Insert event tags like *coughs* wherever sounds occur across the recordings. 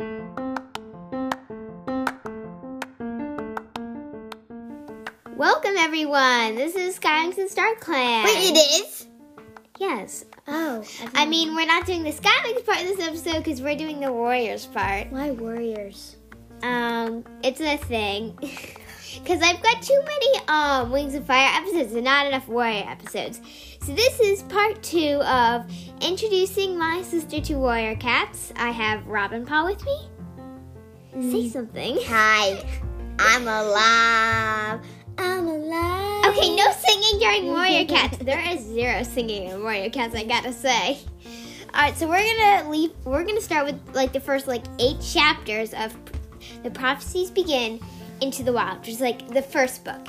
Welcome, everyone. This is Skywings and Star Clan. Wait, it is? Yes. Oh. I mean, we're not doing the Skywings part of this episode because we're doing the Warriors part. why warriors? Um, it's a thing. *laughs* Because I've got too many um, Wings of Fire episodes and not enough Warrior episodes. So this is part two of introducing my sister to Warrior Cats. I have Robin Paw with me. Say something. Hi. I'm alive. I'm alive. Okay, no singing during Warrior *laughs* Cats. There is zero singing in Warrior Cats, I gotta say. Alright, so we're gonna leave we're gonna start with like the first like eight chapters of the prophecies begin into the wild, which is like the first book.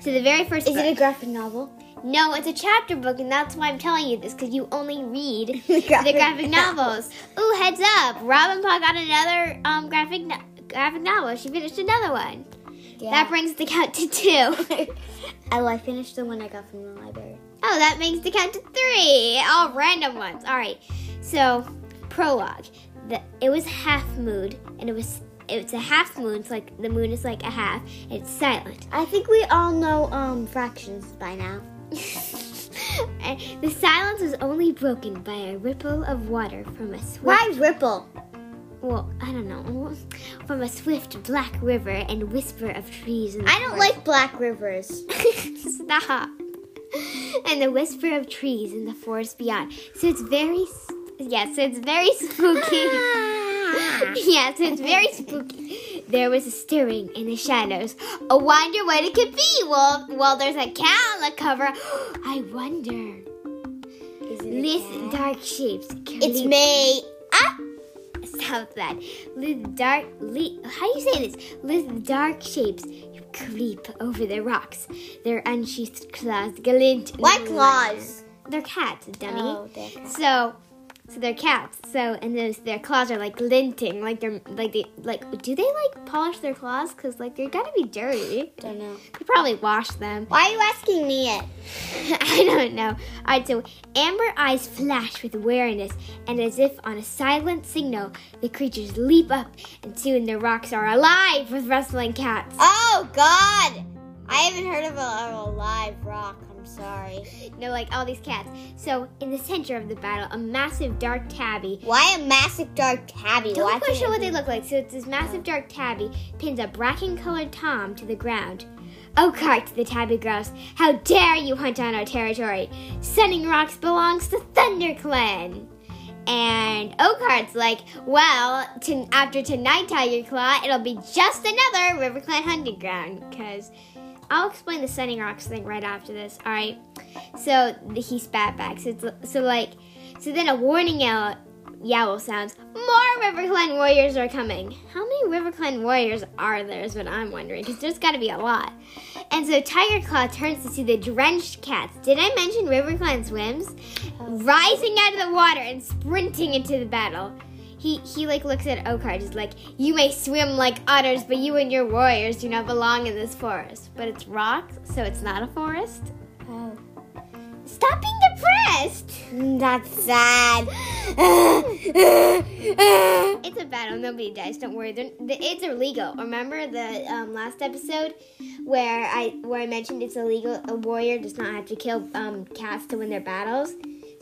So the very first Is book. it a graphic novel? no, it's a chapter book, and that's why I'm telling you this, because you only read The *laughs* the graphic graphic novels. Ooh, heads up! Robin Paw got another um graphic no- graphic novel. She finished another one. Yeah. That brings the count to two. *laughs* oh, I finished the one I got from the library. Oh, that makes the count to three. All random ones. All right. So, prologue. The, it was half mood, and it was it's a half moon. It's like the moon is like a half. It's silent. I think we all know um fractions by now. *laughs* the silence was only broken by a ripple of water from a swift. Why ripple? Well, I don't know. From a swift black river and whisper of trees. In the I don't forest. like black rivers. *laughs* Stop. And the whisper of trees in the forest beyond. So it's very, s- yeah, so it's very spooky. *laughs* yes, so it's very spooky. There was a stirring in the shadows. I wonder what it could be. Well, well, there's a cat on the cover. *gasps* I wonder. Is it a Little cat? dark shapes. It's me. Ah! Stop that. Little dark. Li- how do you say this? Little dark shapes creep over the rocks. Their unsheathed claws glint. What claws? They're cats, dummy. Oh, they're cats. So, so they're cats. So, and those their claws are like glinting, like they're like they like. Do they like polish their claws? Cause like they're gotta be dirty. Don't know. They probably wash them. Why are you asking me it? *laughs* I don't know. All right, so Amber eyes flash with awareness, and as if on a silent signal, the creatures leap up, and soon the rocks are alive with rustling cats. Oh God! I haven't heard of a, a live rock. Sorry. No, like all these cats. So, in the center of the battle, a massive dark tabby. Why a massive dark tabby? Don't Why quite can't sure it what they look like. So, it's this massive dark tabby pins a bracken colored tom to the ground. Oh, Cart, the tabby grouse. How dare you hunt on our territory? Sunning Rocks belongs to ThunderClan. And Oakheart's like, well, to, after tonight, Tiger Claw, it'll be just another RiverClan hunting ground. Because I'll explain the Sunning Rocks thing right after this. All right. So he spat back. So, so like, so then a warning yell, yowl sounds. More RiverClan warriors are coming. How many RiverClan warriors are there? Is what I'm wondering. Because there's got to be a lot. And so Tiger Claw turns to see the drenched cats. Did I mention RiverClan swims? Rising out of the water and sprinting into the battle. He he like looks at Oakheart. just like, "You may swim like otters, but you and your warriors do not belong in this forest. But it's rock, so it's not a forest." Oh. Stop being depressed. That's sad. *laughs* It's a battle. Nobody dies. Don't worry. They're, the it's illegal. Remember the um, last episode where I where I mentioned it's illegal. A warrior does not have to kill um, cats to win their battles.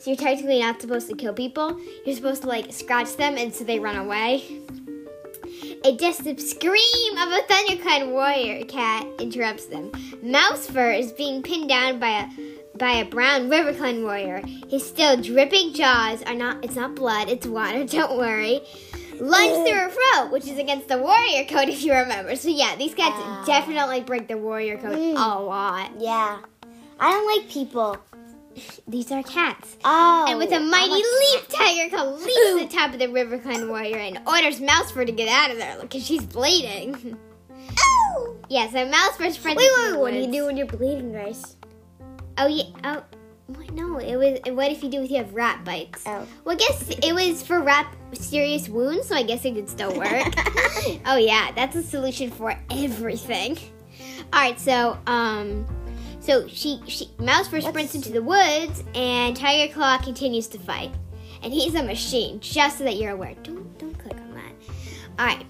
So you're technically not supposed to kill people. You're supposed to like scratch them, and so they run away. A distant scream of a ThunderClan warrior cat interrupts them. Mousefur is being pinned down by a by a brown RiverClan warrior. His still dripping jaws are not it's not blood, it's water, *laughs* don't worry. Lunge through her throat, which is against the warrior code *laughs* if you remember. So yeah, these cats Ah. definitely break the warrior code Mm. a lot. yeah. I don't like people. These are cats. Oh. and with a mighty like- leap, Tiger Claw leaps to the top of the RiverClan warrior and orders Mousefur to get out of there because she's bleeding. Oh. yeah, so Mousefur sprints Wait, into wait, what do you do when you're bleeding, Grace? Oh yeah. Oh, what? no. It was. What if you do if you have rat bites? Oh. Well, I guess it was for rat serious wounds, so I guess it could still work. *laughs* oh yeah, that's a solution for everything. All right, so um, so she she Mousefur sprints into the woods, and Tiger Claw continues to fight, and he's a machine. Just so that you're aware. Don't don't click on that. Alright.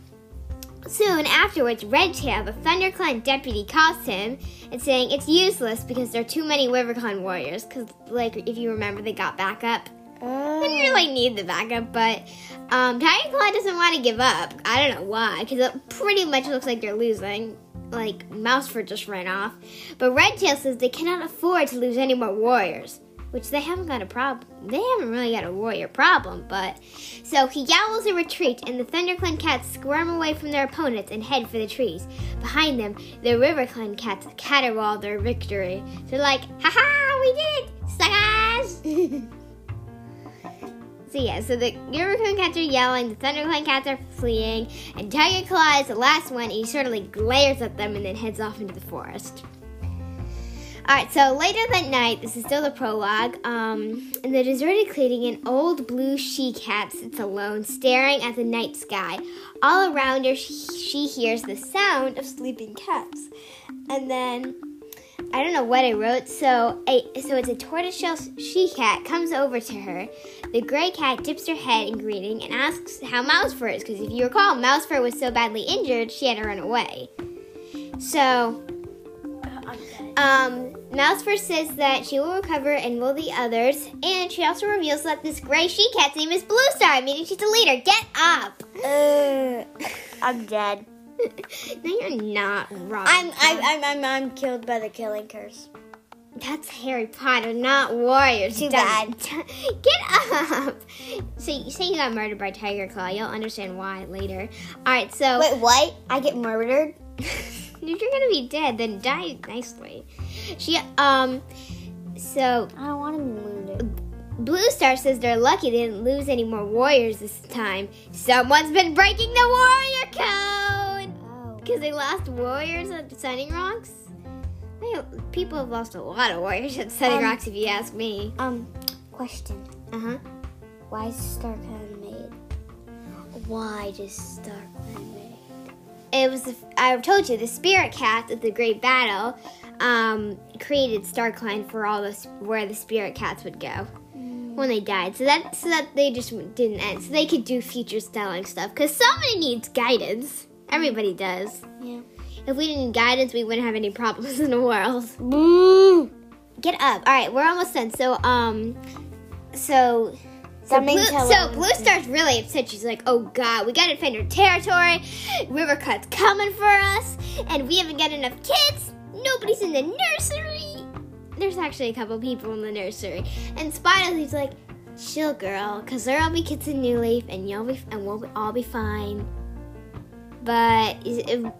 Soon afterwards, Redtail, the ThunderClan deputy, calls him and saying it's useless because there are too many RiverClan warriors. Because, like, if you remember, they got backup. They didn't really need the backup, but um, Tiger Claw doesn't want to give up. I don't know why, because it pretty much looks like they're losing. Like, Mousefur just ran off. But Redtail says they cannot afford to lose any more warriors, which they haven't got a problem. They haven't really got a warrior problem, but. So he yowls a retreat, and the ThunderClan cats squirm away from their opponents and head for the trees. Behind them, the RiverClan cats caterwaul their victory. They're like, ha ha, we did it, suckers! *laughs* So yeah, so the Riverclan cats are yelling, the ThunderClan cats are fleeing, and Tiger Claw is the last one, he sort of like glares at them and then heads off into the forest. Alright, so later that night, this is still the prologue, um, in the deserted clearing, an old blue she-cat sits alone, staring at the night sky. All around her, she, she hears the sound of sleeping cats. And then I don't know what I wrote. So, a, so it's a tortoiseshell she cat comes over to her. The gray cat dips her head in greeting and asks how Mousefur is, because if you recall, Mousefur was so badly injured she had to run away. So, um, Mousefur says that she will recover and will the others, and she also reveals that this gray she cat's name is Blue Star, meaning she's a leader. Get up! Uh, I'm dead. *laughs* no, you're not wrong. I'm, I'm, I'm, I'm, I'm killed by the killing curse. That's Harry Potter, not Warriors. Too Dumb- *laughs* Get up! So you say you got murdered by Tiger Claw. You'll understand why later. All right, so Wait, what? I get murdered? *laughs* if you're gonna be dead, then die nicely. She um, so I don't want to be wounded. Blue Star says they're lucky they didn't lose any more warriors this time. Someone's been breaking the warrior code Oh. because they lost warriors at the Sunning Rocks. They, people have lost a lot of warriors *laughs* at Setting Um, Rocks, if you ask me. Um, question. Uh huh. Why is StarClan made? Why does StarClan made? it was the, I told you the spirit cats at the great battle um, created StarClan for all this where the spirit cats would go when they died. So that so that they just didn't end. So they could do future styling stuff because somebody needs guidance. Everybody does. Yeah. If we didn't need guidance, we wouldn't have any problems *laughs* in the world. Boo! Get up. All right, we're almost done. So um, so. So Blue, so. Blue Star's really upset. She's like, "Oh God, we gotta defend our territory. River Cut's coming for us, and we haven't got enough kids. Nobody's in the nursery. There's actually a couple people in the nursery, and Spiderleaf's like, "Chill, girl, cause there'll be kids in New Leaf, and you'll be, and we'll all be fine." But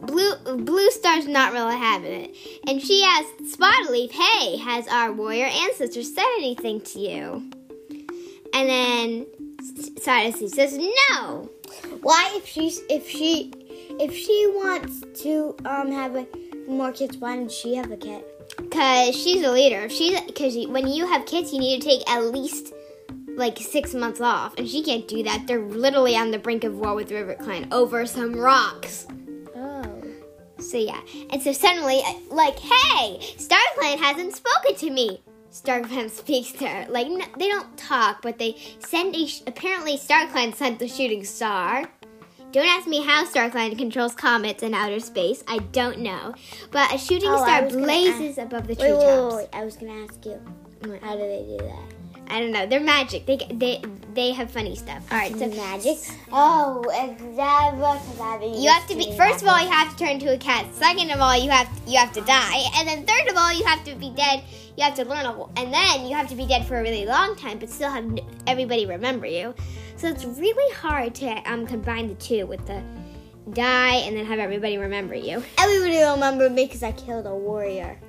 Blue Blue Star's not really having it, and she asks Spiderleaf, "Hey, has our warrior ancestor said anything to you?" And then Spiderleaf says, "No." Why, if she's if she if she wants to um have a, more kids, why didn't she have a kid? Cause she's a leader. She's because when you have kids, you need to take at least like six months off, and she can't do that. They're literally on the brink of war with River Clan over some rocks. Oh. So yeah, and so suddenly, uh, like, hey, StarClan hasn't spoken to me. StarClan *laughs* speaks to her. Like n- they don't talk, but they send a. Sh- apparently, StarClan sent the shooting star. Don't ask me how StarClan controls comets in outer space. I don't know, but a shooting Oh, star blazes above the Wait, wait, wait, wait. I was gonna ask you. What? How do they do that? I don't know. They're magic. They they they have funny stuff. All right, so magic. Oh, exactly. you have to be. First of all, you have to turn into a cat. Second of all, you have you have to die, and then third of all, you have to be dead. You have to learn a, and then you have to be dead for a really long time, but still have everybody remember you. So it's really hard to um combine the two with the die and then have everybody remember you. Everybody remember me because I killed a warrior.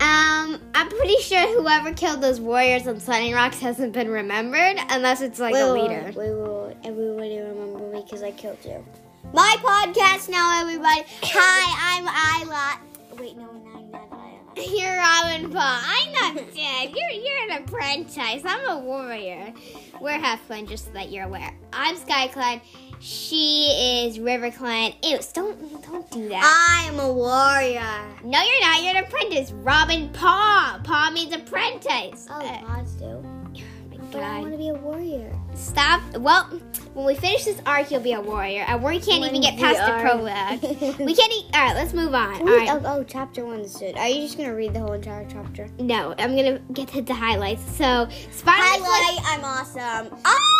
Um, I'm pretty sure whoever killed those warriors on Sunning Rocks hasn't been remembered unless it's like wait, a leader. Wait, wait, wait. Everybody remember me because I killed you. My podcast now, everybody. Hi, I'm Isla. Wait, no, no, I'm not Isla. You're Robin Paw. I'm not *laughs* dead. You're you're an apprentice. I'm a warrior. We're half fun, just so that you're aware. I'm SkyClan. She is RiverClan. Ew, don't don't do that. I'm a warrior. no, you're not. You're an apprentice. Robin Paw. Paw means apprentice. Oh, Uh, pause do. oh But I want to be a warrior. Stop. Well, when we finish this arc, you'll be a warrior. And we can't even get past the prologue. *laughs* we can't. E- all right, let's move on. All right. oh, oh, chapter one is good. Are you just gonna read the whole entire chapter? No, I'm gonna get to the highlights. So, Spider Highlight, I'm awesome. Ah!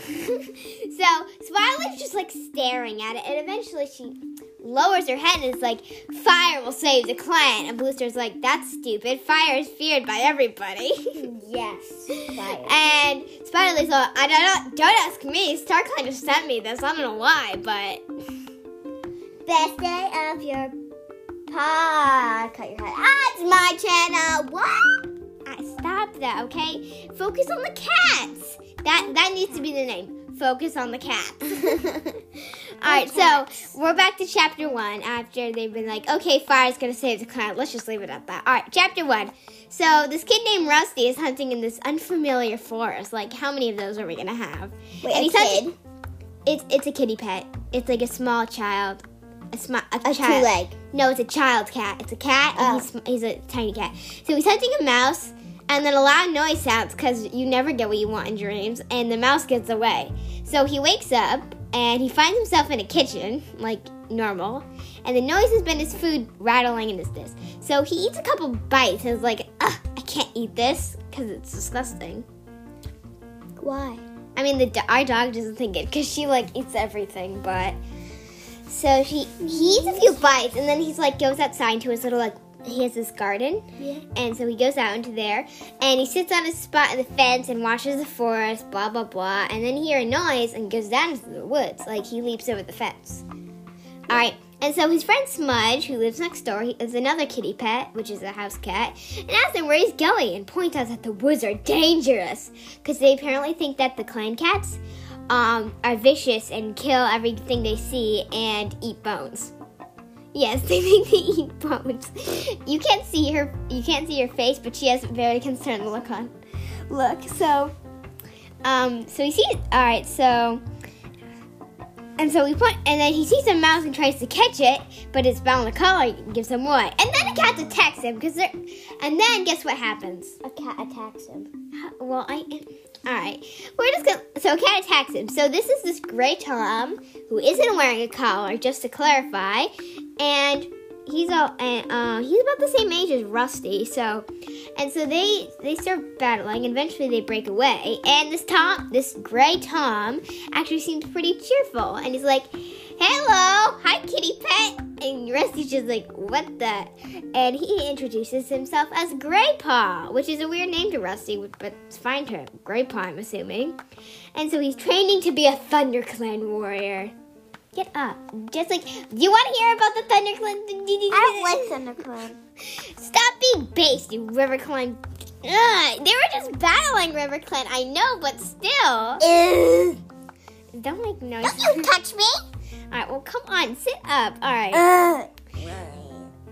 So Spider's just like staring at it, and eventually she lowers her head and is like, "Fire will save the clan." And Blue Star's like, "That's stupid. Fire is feared by everybody." *laughs* yes. Fire. and Spider like, "I don't know. don't ask me. Star Clan just sent me this. I don't know why, but Best day of your pod. Cut your head. Ah, it's my channel. What? Stop that, okay? Focus on the cats. That that needs to be the name. Focus on the cats." *laughs* *laughs* All right, so we're back to chapter one after they've been like, okay, fire's gonna save the clan. Let's just leave it at that. All right, chapter one. So this kid named Rusty is hunting in this unfamiliar forest. Like, how many of those are we gonna have? Wait, And a he's hunting- kid. It's it's a kitty pet. It's like a small child. A small a, A child. two leg. No, it's a child cat. It's a cat, and Oh. he's, he's a tiny cat. So he's hunting a mouse, and then a loud noise sounds because you never get what you want in dreams, and the mouse gets away. So he wakes up, and he finds himself in a kitchen, like normal, and the noise has been his food rattling in his this. So he eats a couple bites and is like, Ugh, I can't eat this because it's disgusting. Why? I mean, the our dog doesn't think it because she like eats everything, but so he he eats a few bites and then he's like goes outside to his little like he has this garden Yeah. and so he goes out into there and he sits on a spot in the fence and watches the forest, blah blah blah, and then he hears a noise and goes down into the woods like he leaps over the fence. All right. And so his friend Smudge, who lives next door, he is another kitty pet, which is a house cat, and asks him where he's going and points out that the woods are dangerous because they apparently think that the clan cats um, are vicious and kill everything they see and eat bones. Yes, *laughs* they make they eat bones. You can't see her. You can't see her face, but she has a very concerned look on. Look, so, um, so he sees. All right, so. And so we put, and then he sees a mouse and tries to catch it, but it's bound to collar and gives him away. And then the cat attacks him because they're, and then guess what happens? A cat attacks him. Well, I, all right, we're just gonna. So a cat attacks him. So this is this gray Tom who isn't wearing a collar, just to clarify, and he's all, and uh, he's about the same age as Rusty. So, and so they they start battling. Eventually, they break away. And this Tom, this gray Tom, actually seems pretty cheerful. And he's like, "Hello, hi, kitty pet." And Rusty's just like, "What the?" And he introduces himself as Grey Paw, which is a weird name to Rusty, but it's fine to him. Grey Paw, I'm assuming. And so he's training to be a ThunderClan warrior. Get up. Just like, do you want to hear about the ThunderClan? *laughs* I don't like ThunderClan. Stop being based, you RiverClan. Ugh, they were just battling RiverClan, I know, but still. Ew. Don't make noise. Don't you touch me. Alright, well, come on, sit up. Alright. Ugh.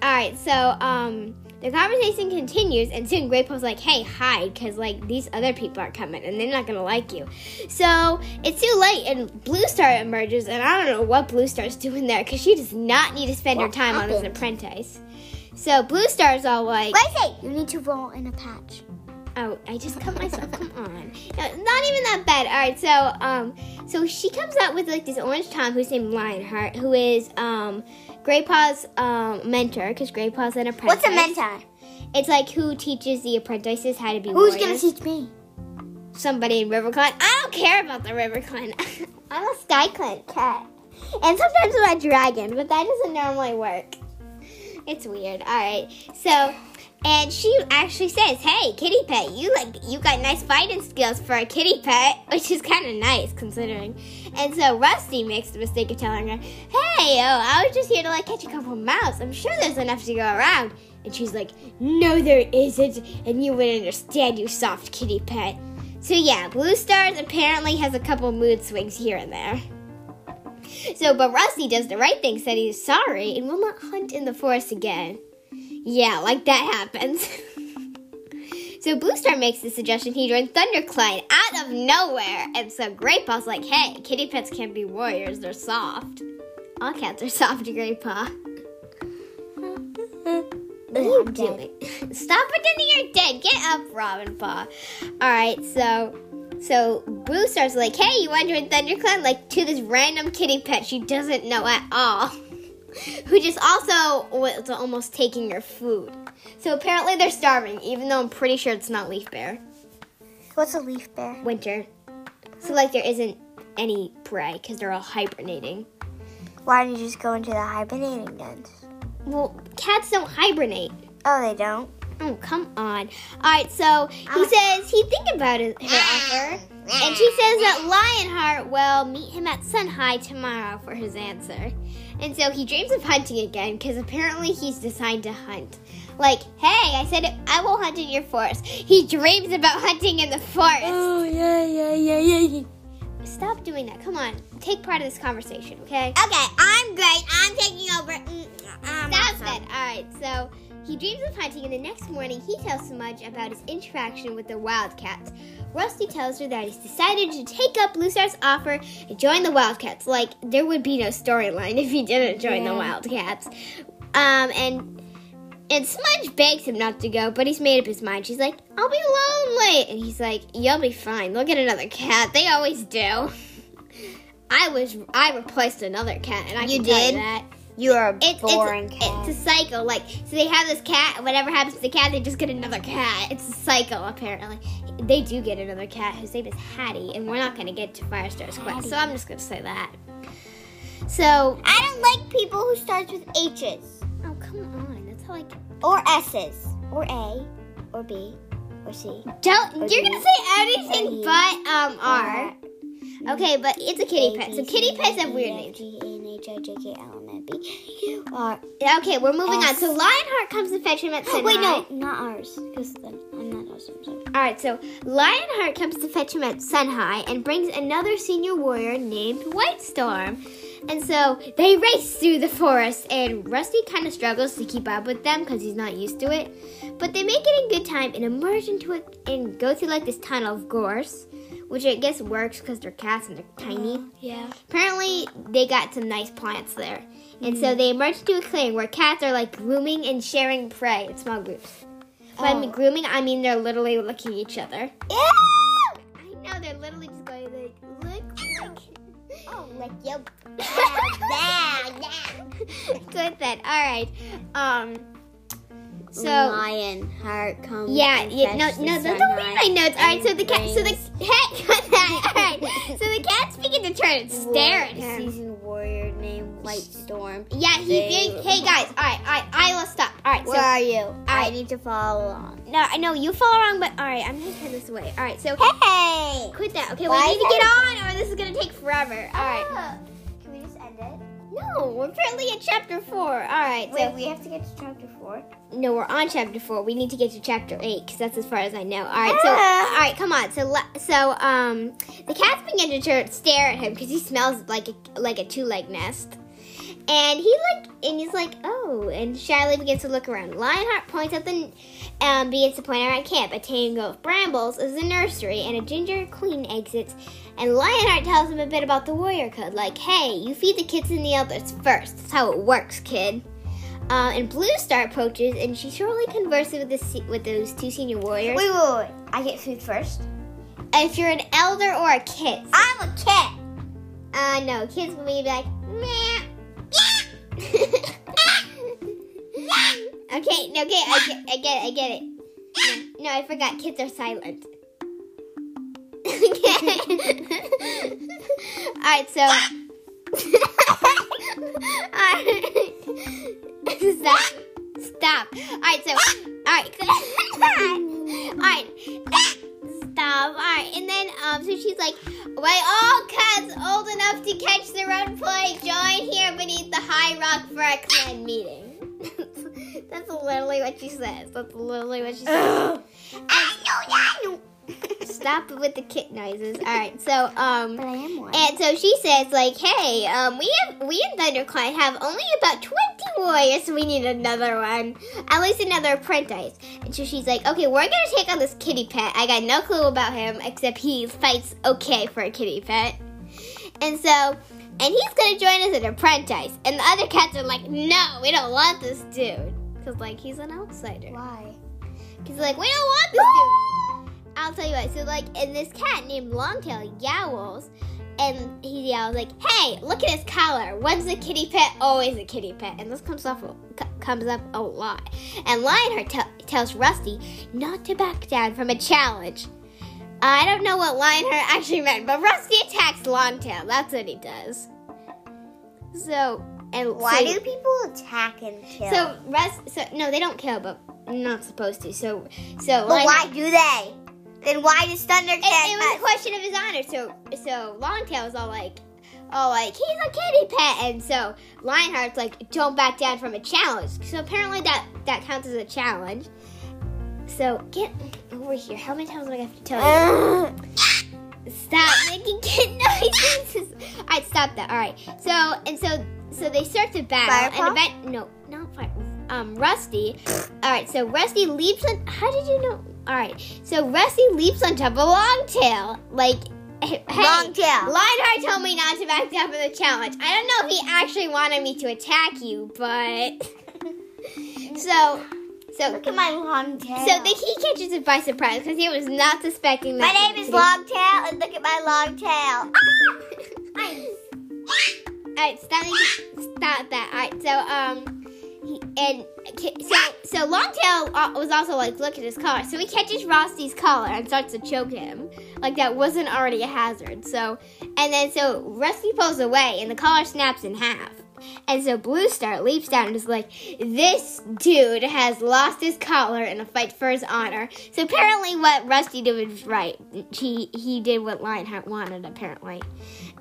Alright, so, um, the conversation continues, and soon Grey Paw's like, hey, hide, because, like, these other people are coming, and they're not gonna like you. So, it's too late, and Blue Star emerges, and I don't know what Blue Star's doing there, because she does not need to spend her What time on as an apprentice. So, Blue Star's all like, Wait, you need to roll in a patch. Oh, I just cut myself. Come on. No, not even that bad. All right, so um, so she comes out with like this orange Tom who's named Lionheart, who is um, Grey Paw's um mentor, because Grey Paw's an apprentice. What's a mentor? It's like who teaches the apprentices how to be Who's warriors. gonna teach me? Somebody in RiverClan. I don't care about the RiverClan. *laughs* I'm a SkyClan cat, and sometimes I'm a dragon, but that doesn't normally work. It's weird. All right, so. And she actually says, "Hey, kitty pet, you like you got nice fighting skills for a kitty pet, *laughs* which is kind of nice considering." And so Rusty makes the mistake of telling her, "Hey, oh, I was just here to like catch a couple mouse. I'm sure there's enough to go around." And she's like, "No, there isn't, and you wouldn't understand, you soft kitty pet." So yeah, Blue Stars apparently has a couple mood swings here and there. So, but Rusty does the right thing, said he's sorry, and will not hunt in the forest again. Yeah, like that happens. *laughs* so Blue Star makes the suggestion he join ThunderClan out of nowhere, and so Grey Paw's like, "Hey, kitty pets can't be warriors; they're soft. All cats are *laughs* soft, Grey Paw." What are you I'm doing? *laughs* Stop pretending you're dead. Get up, Robin Paw. All right, so So Blue Star's like, hey, you want to join ThunderClan? Like to this random kitty pet she doesn't know at all. Who just also was almost taking your food. So apparently they're starving, even though I'm pretty sure it's not Leaf Bare. What's a leaf bare? Winter. So like there isn't any prey because they're all hibernating. Why don't you just go into the hibernating dens? Well, cats don't hibernate. Oh, they don't. Oh, come on. All right, so he uh. says he'd think about it, her offer. And she says that Lionheart will meet him at Sun High tomorrow for his answer. And so he dreams of hunting again because apparently he's decided to hunt. Like, hey, I said I will hunt in your forest. He dreams about hunting in the forest. Oh, yeah, yeah, yeah, yeah. Stop doing that. Come on, take part of this conversation, okay? Okay, I'm great. I'm taking over. Mm, I'm Stop awesome. it. All right, so he dreams of hunting, and the next morning he tells Smudge about his interaction with the Wildcats. Rusty tells her that he's decided to take up Blue Star's offer and join the Wildcats. Like, there would be no storyline *laughs* if he didn't join the Wildcats. Um, and and Smudge begs him not to go, but he's made up his mind. She's like, I'll be lonely. And he's like, You'll be fine. They'll get another cat. They always do. *laughs* I was I replaced another cat, and I You did? that You are a it's, boring it's, cat. it's a cycle. Like, so they have this cat, and whatever happens to the cat, they just get another cat. It's a cycle, apparently. They do get another cat whose name is Hattie, and we're not going to get to Firestar's quest, so I'm just going to say that. So, I don't like people who starts with H's oh, come on. That's how I can. or S's or A or B or C. Don't, Or you're D. to say anything but um, R. Okay, but it's a kitty pet. So, kitty pets have weird names. G, A, N, H, I, J, K, L, M, N, B, R. Okay, we're moving on. *gasps* So, Lionheart comes to fetch him at sunrise. Wait, no, not ours. Because then I'm not awesome. So. All right, so Lionheart comes to fetch him at Sun High and brings another senior warrior named White Storm. And so they race through the forest, and Rusty kind of struggles to keep up with them because he's not used to it. But they make it in good time and emerge into it and go through like this tunnel of gorse, which I guess works because they're cats and they're tiny. Yeah. Apparently, they got some nice plants there. And so they emerge into a clearing where cats are like grooming and sharing prey in small groups. By Oh. grooming, I mean they're literally licking each other. Ew! I know they're literally just going like lick, lick. Oh, like you. *laughs* Good then. All right. Um. So lion heart comes. yeah, yeah. No, the no. Don't read my notes. All right. So the cat. So the cat. *laughs* Got that. All right. So the cat's begin to turn and stare at him. Season warrior named White Storm. Yeah. He. They- Hey, guys. All right. All right. I will stop. All right. So. Where are you? I I- need to follow along. No, I know you follow along, but all right. I'm gonna turn this away. All right. So Hey! quit that. Okay. Why we need to get on, or this is gonna take forever. All right. Ah. No, we're currently at chapter four. All right. So Wait, we have to get to chapter four. No, we're on chapter four. We need to get to chapter eight because that's as far as I know. All right, so Ah. all right, come on. So so um, the cats begin to stare at him because he smells like a like a two leg nest, and he like and he's like oh, and shyly begins to look around. Lionheart points out the um begins to point out at camp. A tangle of brambles is the nursery, and a ginger queen exits. And Lionheart tells him a bit about the warrior code, like, hey, you feed the kids and the elders first. That's how it works, kid. Uh, and Blue Star approaches, and she's shortly conversing with the se- with those two senior warriors. Wait, wait, wait. I get food first. If you're an elder or a kid, I'm a cat. uh, no, kids will be like, meh. *laughs* okay, no, okay, I get, I get it, I get it. No, no, I forgot. Kids are silent. okay. *laughs* All right, so. *laughs* Stop. Stop. Alright, so. Alright. Alright. Stop. Alright. And then, um, so she's like, Why all cats old enough to catch their own play join here high rock for a clan meeting. *laughs* That's literally what she says. That's literally what she says. *laughs* Stop with the kit noises. Alright, so, um. But I am one. And so she says, like, hey, um, we have we in ThunderClan have only about twenty warriors, so we need another one, at least another apprentice. And so she's like, okay, we're gonna take on this kitty pet. I got no clue about him except he fights okay for a kitty pet. And so, and he's gonna join us as an apprentice. And the other cats are like, no, we don't want this dude, cause like he's an outsider. Why? Cause like we don't want this dude. I'll tell you what. So like, and this cat named Longtail yowls, and he yells like, "Hey, look at his collar. Once a kitty pet, always a kitty pet." And this comes off comes up a lot. And Lionheart t- tells Rusty not to back down from a challenge. Uh, I don't know what Lionheart actually meant, but Rusty attacks Longtail. That's what he does. So and Why so, do people attack and kill? so Rust? So no, they don't kill, but not supposed to. So so but why do they? Then why does Thundercat? It, it was a question of his honor. So so Longtail was all like, oh like he's a kitty pet, and so Lionheart's like, don't back down from a challenge. So apparently that that counts as a challenge. So get over here. How many times do I have to tell you? Stop making kid *laughs* noises. All right, stop that. All right. So and so so they start to battle Firepaw? and event. No, not fire. Um, Rusty. All right. So Rusty leaps on. How did you know? All right. So Rusty leaps on top of Longtail. Like, hey, Longtail. Lionheart told me not to back down from the challenge. I don't know if he actually wanted me to attack you, but *laughs* so so Look at my long tail. so the, he catches it by surprise because he was not suspecting that. my name is Longtail, and look at my long tail. *laughs* Alright, stop, stop that. Alright, so um, he, and so so Longtail uh, was also like, look at his collar. So he catches Rusty's collar and starts to choke him, like that wasn't already a hazard. So and then so Rusty pulls away and the collar snaps in half. And so Blue Star leaps down and is like, this dude has lost his collar in a fight for his honor. So apparently what Rusty did was right. He he did what Lionheart wanted, apparently.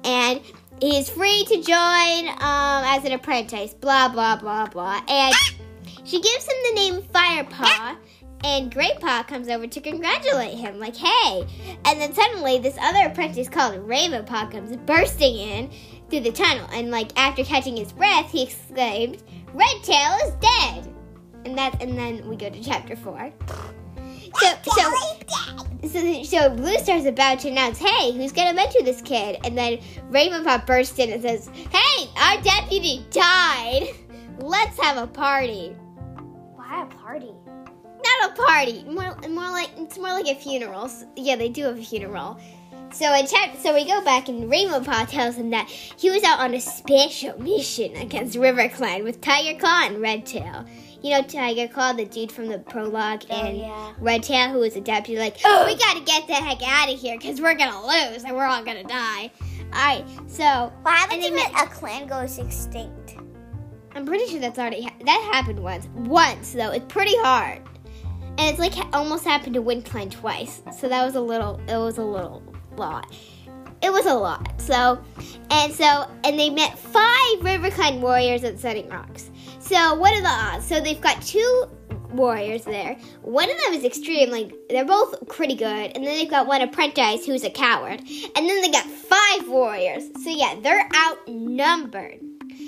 And he's free to join um, as an apprentice, blah, blah, blah, blah. And she gives him the name Firepaw. And Greypaw comes over to congratulate him, like, hey. And then suddenly, this other apprentice called Ravenpaw comes bursting in through the tunnel. And, like, after catching his breath, he exclaimed, Redtail is dead. And that, and then we go to chapter four. So, so, so, so Blue Star's about to announce, hey, who's gonna mentor this kid? And then Ravenpaw bursts in and says, hey, our deputy died. Let's have a party. Why a party? Not a party, more, more like it's more like a funeral. S- Yeah, they do have a funeral. So in chap- so we go back and Ravenpaw tells him that he was out on a special mission against River Clan with Tiger Claw and Redtail. You know Tiger Claw, the dude from the prologue, Oh, and yeah. Redtail, who was a deputy, like, oh, we gotta get the heck out of here because we're gonna lose and we're all gonna die. Alright, so What happens And they if a clan goes extinct? I'm pretty sure that's already ha- that happened once. Once though, it's pretty hard, and it's like ha- almost happened to Wind Clan twice. So that was a little. It was a little lot. It was a lot. So, and so, and they met five River Clan warriors at Setting Rocks. So what are the odds? So they've got two warriors there. One of them is extreme, like they're both pretty good, and then they've got one apprentice who's a coward, and then they got five warriors. So yeah, they're outnumbered.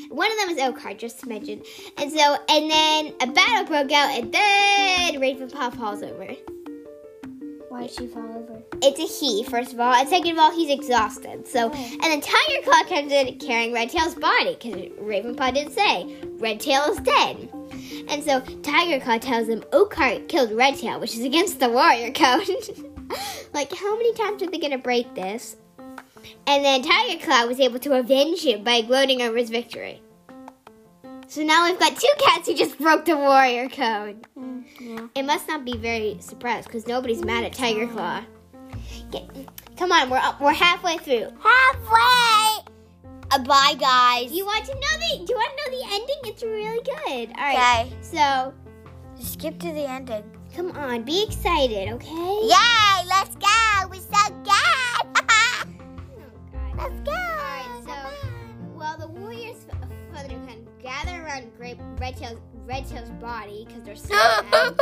One of them is Oakheart, just to mention. And so, and then a battle broke out, and then Ravenpaw falls over. Why did she fall over? It's a he, first of all, and second of all, he's exhausted. So, oh. and then Tiger Claw comes in carrying Redtail's body, because Ravenpaw did say Redtail is dead. And so Tiger Claw tells him Oakheart killed Redtail, which is against the warrior code. *laughs* like, how many times are they gonna break this? And then Tiger Claw was able to avenge him by gloating over his victory. So now we've got two cats who just broke the warrior code. Mm, yeah. It must not be very surprised because nobody's mad at Tiger Claw. Get, come on, we're up, we're halfway through. Halfway. Uh, bye, guys. You want to know the? Do you want to know the ending? It's really good. All right. okay? So Skip to the ending. come on, be excited, okay? Yay! Let's go. We're so good. *laughs* Oh, let's go. Alright, so well, the warriors of Thunderclan gather around Great Redtail's Redtail's body because they're so *laughs* mad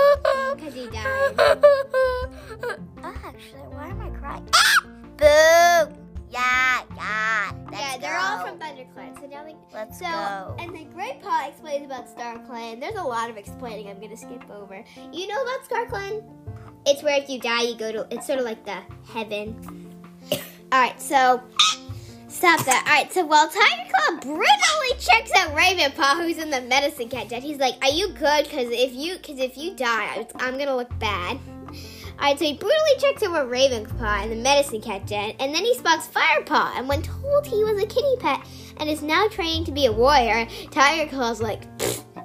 because he died. Oh, Actually, why am I crying? *laughs* Boo! Yeah, yeah. Yeah, they're all go. from ThunderClan. So now they Let's So, go. and then Greypaw explains about Star Clan. There's a lot of explaining I'm gonna skip over. You know about Star Clan? It's where if you die, you go to. It's sort of like the heaven. *coughs* All right, so stop that. All right, so while Tiger Claw brutally checks out Raven Ravenpaw, who's in the medicine cat jet, he's like, "Are you good? Because if you, because if you die, I'm gonna look bad." Alright, so he brutally checks over Ravenclaw and the medicine cat den, and then he spots Fire Firepaw, and when told he was a kitty pet and is now training to be a warrior, Tiger Claw's like,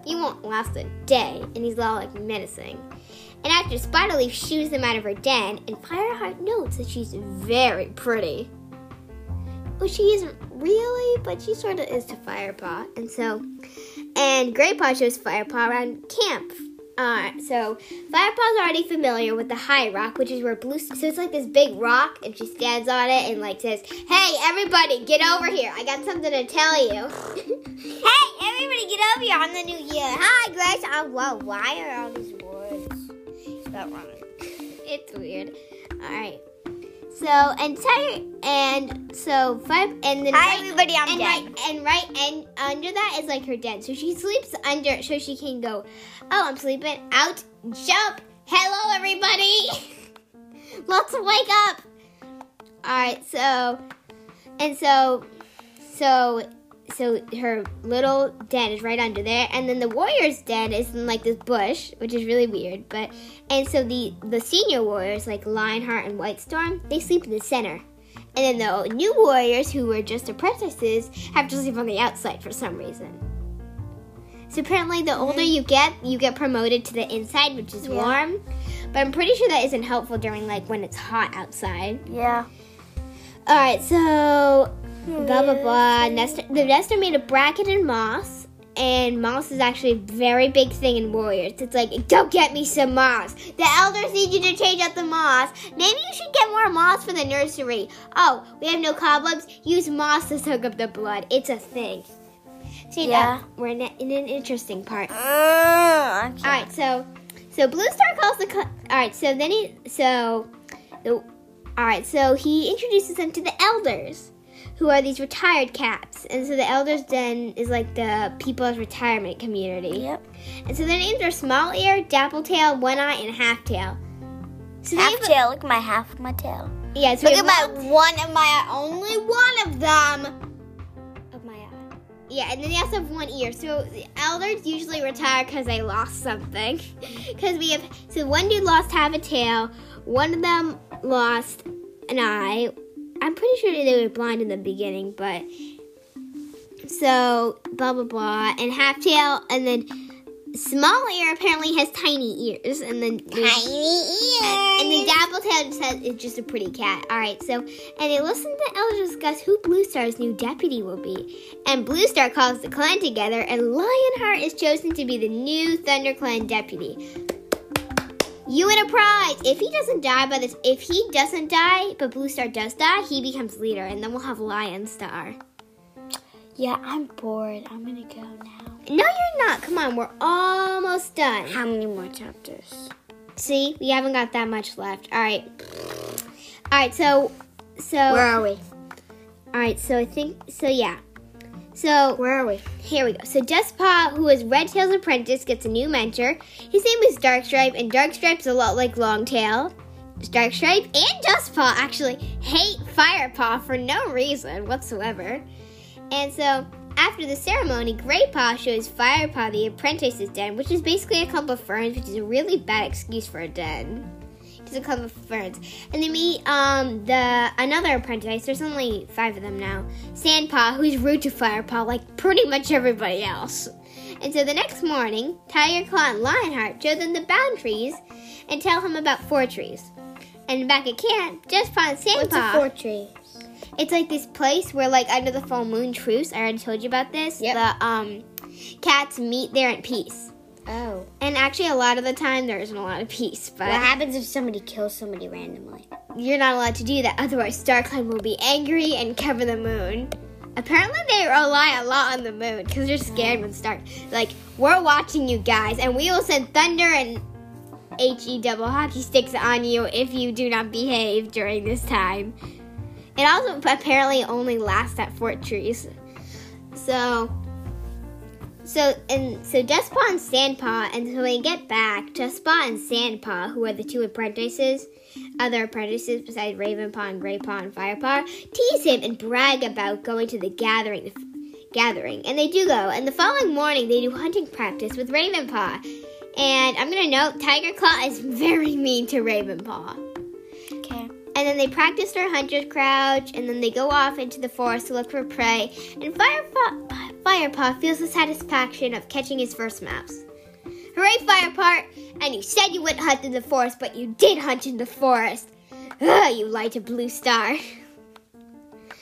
you won't last a day, and he's all like menacing. And after Spiderleaf shoos them out of her den, and Fireheart notes that she's very pretty. Well, she isn't really, but she sort of is to Firepaw. And so, and Greypaw shows Firepaw around camp. Uh, so Firepaw's already familiar with the High Rock, which is where Blue. So it's like this big rock, and she stands on it and like says, "Hey, everybody, get over here! I got something to tell you." *laughs* Hey, everybody get over here on the new year. Hi, Grace. Oh, whoa, why are all these words spelled wrong? *laughs* it's weird. All right. So and Tiger and so five and then Hi, right, everybody. I'm and dead. right and right and under that is like her den. So she sleeps under so she can go, Oh, I'm sleeping. Out, jump. Hello everybody. *laughs* Let's wake up. Alright, so and so so so her little den is right under there, and then the warrior's den is in like this bush, which is really weird. But and so the the senior warriors like Lionheart and White Storm, they sleep in the center, and then the new warriors who were just apprentices have to sleep on the outside for some reason. So apparently, the mm-hmm. older you get, you get promoted to the inside, which is Yeah. warm. But I'm pretty sure that isn't helpful during like when it's hot outside. Yeah. All right, so blah blah blah. Nest, the nest are made of bracken and moss, and moss is actually a very big thing in warriors. It's like, go get me some moss. The elders need you to change out the moss. Maybe you should get more moss for the nursery. Oh, we have no cobwebs. Use moss to soak up the blood. It's a thing. See, Yeah. now we're in, a, in an interesting part. Uh, okay. All right, so so Blue Star calls the. Co- all right, so then he so the. All right, so he introduces them to the elders, who are these retired cats, and so the elders den is like the people's retirement community. Yep. And so their names are Small Ear, Dapple Tail, One Eye, and Half Tail. So Half have- tail. Look at my half of my tail. Yeah, so Look at my one of my only one of them. of my eye. Yeah, and then they also have one ear. So the elders usually retire because they lost something. *laughs* Because we have so one dude lost half a tail, one of them lost an eye. I'm pretty sure they were blind in the beginning, but so blah blah blah, and half tail, and then small ear apparently has tiny ears, and then Tiny ears. and the dapple tail just has, is just a pretty cat. All right, so and they listen to elders discuss who Blue Star's new deputy will be, and Blue Star calls the clan together, and Lionheart is chosen to be the new ThunderClan deputy. You win a prize if he doesn't die by this. If he doesn't die, but Blue Star does die, he becomes leader, and then we'll have Lion Star. Yeah, I'm bored. I'm gonna go now. No, you're not. Come on, we're almost done. How many more chapters? See, we haven't got that much left. All right. All right. So, so. Where are we? All right, so I think so. Yeah. So Where are we? here we go. So Dustpaw, who is Redtail's apprentice, gets a new mentor. His name is Darkstripe, and Darkstripe's a lot like Longtail. Darkstripe and Dustpaw actually hate Firepaw for no reason whatsoever. And so after the ceremony, Greypaw shows Firepaw the apprentice's den, which is basically a clump of ferns, which is a really bad excuse for a den. It's a clump of ferns. And they meet um the another apprentice. There's only five of them now. Sandpaw, who's rude to Firepaw, like pretty much everybody else. And so the next morning, Tiger Claw and Lionheart show them the boundaries and tell him about four trees. And back at camp, Dustpaw and Sandpaw. tree? It's like this place where, like, under the full moon truce. I already told you about this. Yep. The um, cats meet there in peace. Oh. And actually, a lot of the time, there isn't a lot of peace. But What happens if somebody kills somebody randomly? you're not allowed to do that. Otherwise, StarClan will be angry and cover the moon. Apparently, they rely a lot on the moon because they're scared when Stark. Like, we're watching you guys, and we will send thunder and he double hockey sticks on you if you do not behave during this time. It also apparently only lasts at Four Trees. So, so and so Dustpaw and Sandpaw, and so when they get back, Dustpaw and Sandpaw, who are the two apprentices, other apprentices besides Ravenpaw and Greypaw and Firepaw, tease him and brag about going to the gathering. Gathering, and they do go. And the following morning, they do hunting practice with Ravenpaw. And I'm gonna note Tiger Claw is very *laughs* mean to Ravenpaw. Okay. And then they practice their hunter's crouch, and then they go off into the forest to look for prey. And Firepaw, Firepaw feels the satisfaction of catching his first mouse. Hooray, Firepaw! And you said you wouldn't hunt in the forest, but you did hunt in the forest. Ugh, you lied to Blue Star.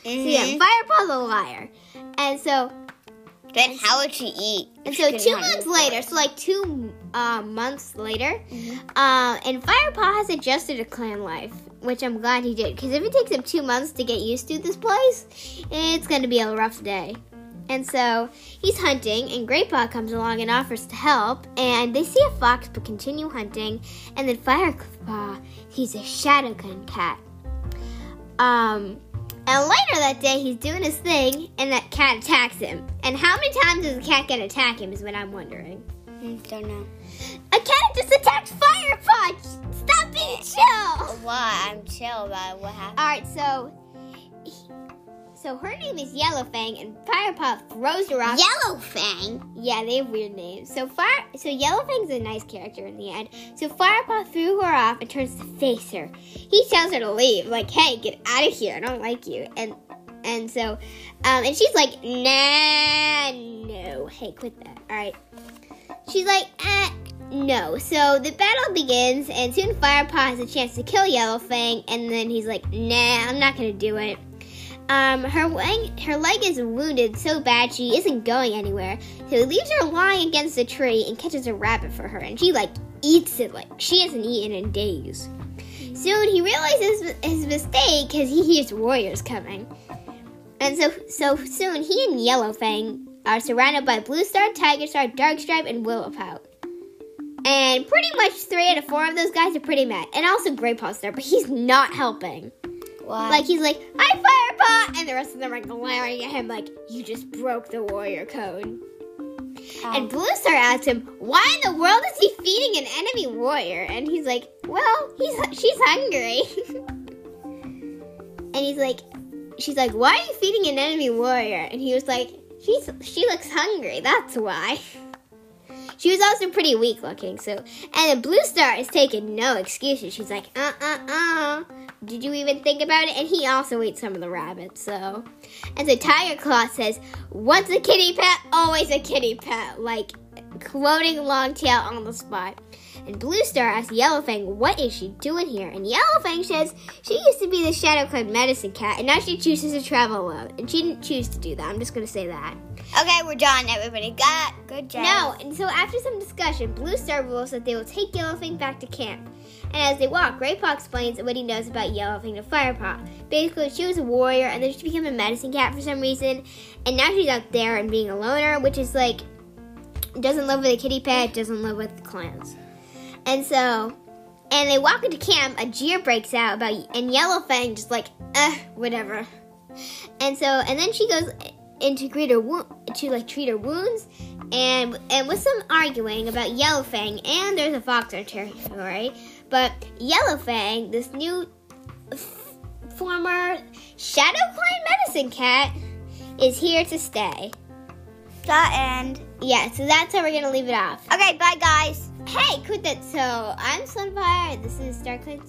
So yeah. Firepaw's a liar. And so Then how would she eat? and so two months later, so like two uh, months later, Mhm. uh, and Firepaw has adjusted to clan life, which I'm glad he did. Because if it takes him two months to get used to this place, it's going to be a rough day. And so he's hunting, and Greypaw comes along and offers to help. And they see a fox but continue hunting. And then Firepaw sees a Shadow Clan cat. Um, and later that day, he's doing his thing, and that cat attacks him. And how many times does a cat gonna attack him? Is what I'm wondering. Mm, don't know. A cat just attacked Firepaw. Stop being chill. Why? I'm chill about what happened. All right, so so her name is Yellow Fang, and Firepaw throws her off. Yellow Fang. Yeah, they have weird names. So fire, so Yellowfang's a nice character in the end. So Firepaw threw her off and turns to face her. He tells her to leave, like, "Hey, get out of here! I don't like you." And and so, um, and she's like, "Nah, no. Hey, quit that. All right." She's like, eh, no. So the battle begins, and soon Firepaw has a chance to kill Yellow Fang, and then he's like, nah, I'm not gonna do it. Um, her leg, her leg is wounded so bad she isn't going anywhere. So he leaves her lying against a tree and catches a rabbit for her, and she like eats it like she hasn't eaten in days. Soon he realizes his mistake because he hears warriors coming, and so so soon he and Yellowfang are surrounded by Blue Star, Tiger Star, Dark Stripe, and Willowpelt. And pretty much three out of four of those guys are pretty mad, and also Greypaw Star, but he's not helping. Like he's like, "I Firepaw," and the rest of them are glaring at him like, "You just broke the warrior code." Um, And Blue Star asks him, "Why in the world is he feeding an enemy warrior?" And he's like, "Well, he's she's hungry." *laughs* and he's like, "She's like, why are you feeding an enemy warrior?" And he was like, "She's she looks hungry. That's why." *laughs* She was also pretty weak looking, so and then Blue Star is taking no excuses. She's like, uh uh uh. Did you even think about it? And he also ate some of the rabbits, so and so Tiger Claw says, Once a kitty pet, always a kitty pet, like quoting Longtail on the spot. And Blue Star asks Yellowfang, What is she doing here? And Yellowfang says she used to be the Shadow Clan medicine cat, and now she chooses to travel alone. And she didn't choose to do that. I'm just gonna say that. okay, we're done. Everybody got good job. No, and so after some discussion, Blue Star rules that they will take Yellowfang back to camp. And as they walk, Greypaw explains what he knows about Yellowfang to Firepaw. Basically, she was a warrior, and then she became a medicine cat for some reason, and now she's out there and being a loner, which is like doesn't live with a kitty pet, doesn't live with the clans. And so, and they walk into camp. A jeer breaks out about, and Yellowfang just like, uh, whatever. And so, and then she goes in to greet her wo- to like treat her wounds, and and with some arguing about Yellowfang, and there's a fox her territory, but Yellowfang, this new f- former Shadow Clan medicine cat, is here to stay. The end. Yeah, so that's how we're gonna leave it off. Okay, bye guys. Hey, that. So I'm Sunfire. This is Star Clan.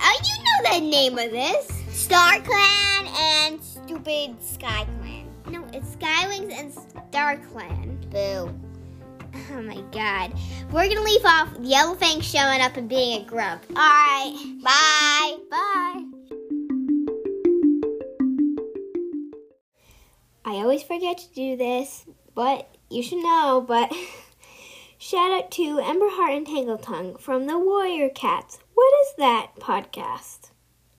Oh, you know the name of this? Star Clan and Stupid Sky Clan. No, it's Skywings and Star Clan. Boo. *laughs* Oh my god. We're gonna leave off Yellowfang showing up and being a grump. Alright. Bye. Bye. I always forget to do this, but you should know, but *laughs* shout out to Ember Heart and Tangle Tongue from the Warrior Cats. What is that podcast?